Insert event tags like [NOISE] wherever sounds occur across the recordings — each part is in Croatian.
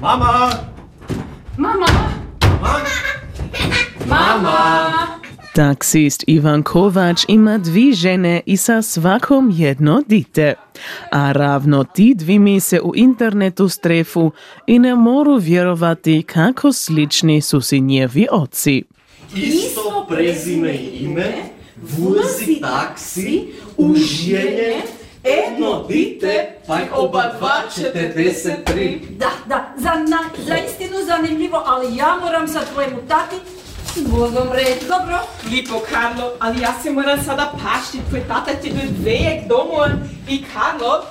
Mama! Mama! Mama! Mama! Taksist Ivan Kovač ima dvi žene i sa svakom jedno dite. A ravno ti dvimi se u internetu strefu i ne moru vjerovati kako slični su si njevi oci. Isto prezime i ime, vozi taksi, užijenje, jedno dite, pa oba dva 43. Da, da, za, na, za istinu zanimljivo, ali ja moram sa tvojemu tati Bogom reći. Dobro, Lipo Karlo, ali ja se moram sada pašti, tvoj tata ti do dvejek domov i Karlo,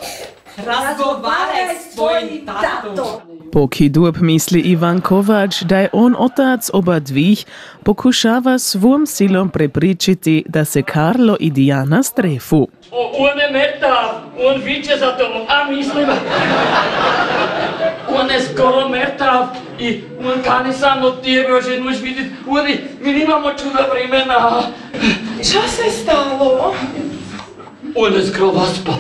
razgovaraj s tvojim tatom. Pokidup misli Ivan Kovač da je on otac oba dvih, pokušava svom silom prepričiti da se Karlo i Diana strefu. O, on je mrtav, on viče za tobom, a mislim... On je skoro mrtav i on kani samo tebe, že možeš vidjeti, oni, mi nimamo čuda vremena. Čo se stalo? On je skoro vaspa.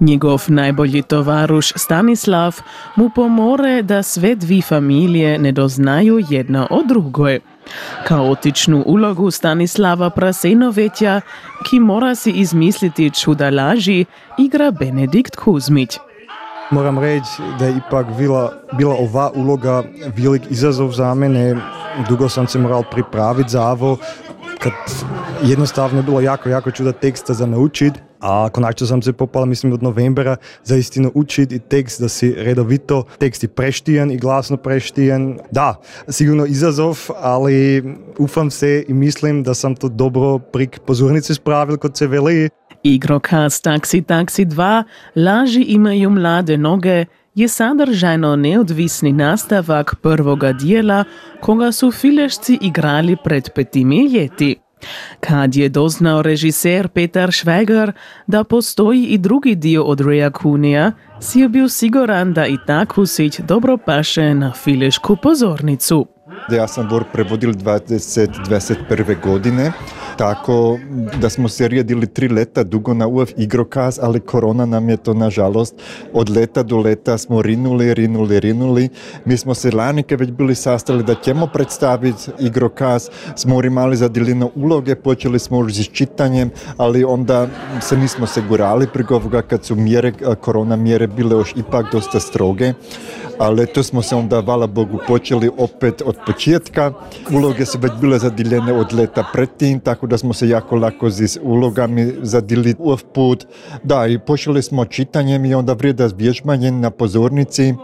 Njegov najbolji tovaruš Stanislav mu pomore da sve dvi familije ne doznaju jedna o drugoj. Kaotičnu ulogu Stanislava Prasenovetja, ki mora si izmisliti čuda laži, igra Benedikt Kuzmić. Moram reći da je ipak bila, bila ova uloga velik izazov za mene. Dugo sam se moral pripraviti za ovo, kad jednostavno je bilo jako, jako čuda teksta za naučit. A konačno sam se popala, mislim, od novembra za istinu učit i tekst da si redovito tekst je preštijen i glasno preštijen. Da, sigurno izazov, ali ufam se i mislim da sam to dobro prik pozornice spravil, kot se veli. Igrokaz Taxi Taxi 2 Laži imaju mlade noge je sadržajno neodvisni nastavak prvoga dijela koga su filešci igrali pred petimi ljeti. Kad je doznao režiser Petar Švegar da postoji i drugi dio od Rea Kunija, si je bio siguran da i takvu sić dobro paše na filešku pozornicu. Ja sam Bor prevodil 2021. godine, tako da smo se rijedili tri leta dugo na UF igrokaz, ali korona nam je to nažalost od leta do leta smo rinuli, rinuli, rinuli. Mi smo se lanike već bili sastali da ćemo predstaviti igrokaz, smo imali zadjeljeno uloge, počeli smo už s čitanjem, ali onda se nismo segurali preko ovoga kad su mjere, korona mjere bile još ipak dosta stroge, ali to smo se onda, hvala Bogu, počeli opet od početka. Uloge su već bile zadiljene od leta predtim, tako da smo se jako lako s ulogami zadili u put. Da, i počeli smo čitanjem i onda vrijeda vježbanje na pozornici.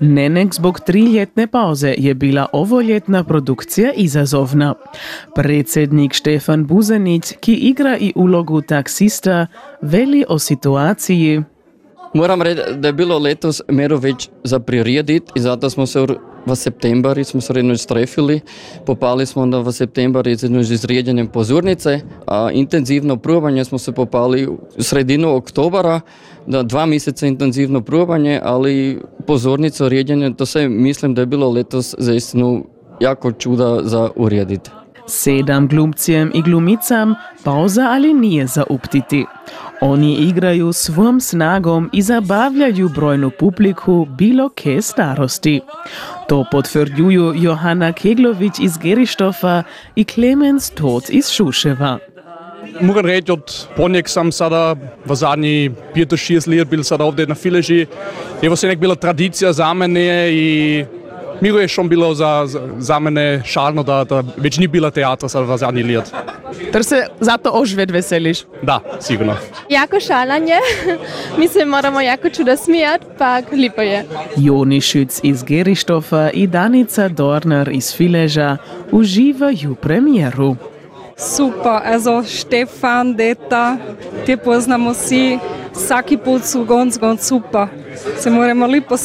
Nenek zbog triljetne pauze je bila ovoljetna produkcija izazovna. Predsjednik Štefan Buzanić, ki igra i ulogu taksista, veli o situaciji Moram reći da je bilo letos mero već za priredit i zato smo se v- septembru smo se redno strefili, popali smo onda v septembru z jedno izređenjem pozornice, a intenzivno probanje smo se popali u sredinu oktobara, da dva mjeseca intenzivno probanje, ali pozornica, ređenje, to sve mislim da je bilo letos zaistinu jako čuda za urediti. Sedam glumcem i glumicam pauza ali nije za uptiti. Oni igraju svom snagom i zabavljaju brojnu publiku bilo ke starosti. To potvrđuju Johanna Keglović iz Gerištofa i Clemens Todt iz Šuševa. Moram reći, od ponijek sam sada v zadnji 5-6 let bil sada ovdje na Fileži. Evo se nek bila tradicija za mene i Miro je šon bilo za, za, mene šalno, da, da već ni bila teatra v zadnji let. Ter se zato ožvet veseliš. Da, sigurno. Jako šalanje. [LAUGHS] Mi se moramo jako čudo smijat, pa lipo je. Joni Šüc iz Gerištofa i Danica Dorner iz Fileža uživaju premijeru. Super, also Stefan, Deta, te poznamo svi, svaki put su gonc, gonc super. Se moramo lipo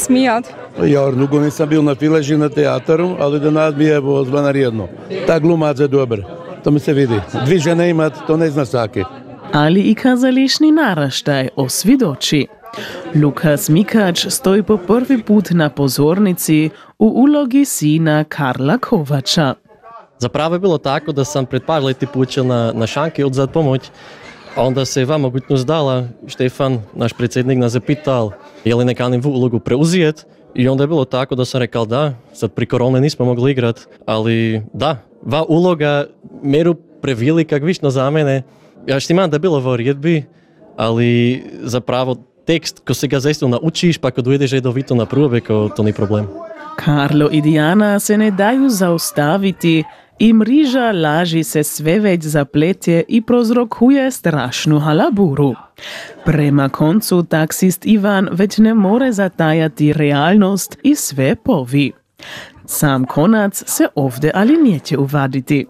smijat. Ja dugo nisam bil na Fileži na teatru, ali danas mi je bilo zvanarjedno. Ta glumac je dobar, to mi se vidi. Dvi žene imat, to ne zna svaki. ali i kazališni naraštaj osvidoči. Lukas Mikač stoji po prvi put na pozornici u ulogi sina Karla Kovača. Zapravo je bilo tako da sam pred par leti počel na, na šanki odzad pomoć A onda se vama mogućnost dala, Štefan, naš predsjednik, nas je pital je li neka ulogu preuzijet i onda je bilo tako da sam rekao da, sad pri korone nismo mogli igrat, ali da, va uloga meru prevelika, višno za mene. Ja što imam da bilo v redbi, ali zapravo tekst, ko se ga zaista naučiš, pa ko dojdeš redovito na probe, ko to ni problem. Karlo i Diana se ne daju zaustaviti i mriža laži se sve već zapletje i prozrokuje strašnu halaburu. Prema koncu taksist Ivan već ne more zatajati realnost i sve povi. Sam konac se ovdje ali neće uvaditi.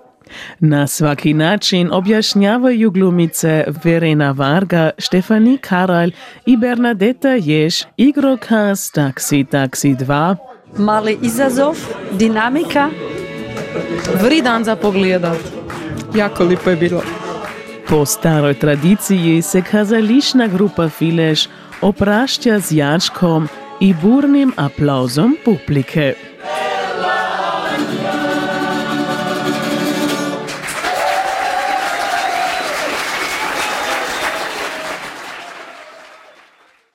Na svaki način objašnjavaju glumice Verena Varga, Štefani Karalj i Bernadeta Ješ igrokaz Taxi Taxi 2. Mali izazov, dinamika. Vridan za pogledat. Jako lipo je bilo. Po staroj tradiciji se kazališna grupa Filež oprašča z jačkom i burnim aplauzom publike. Bella,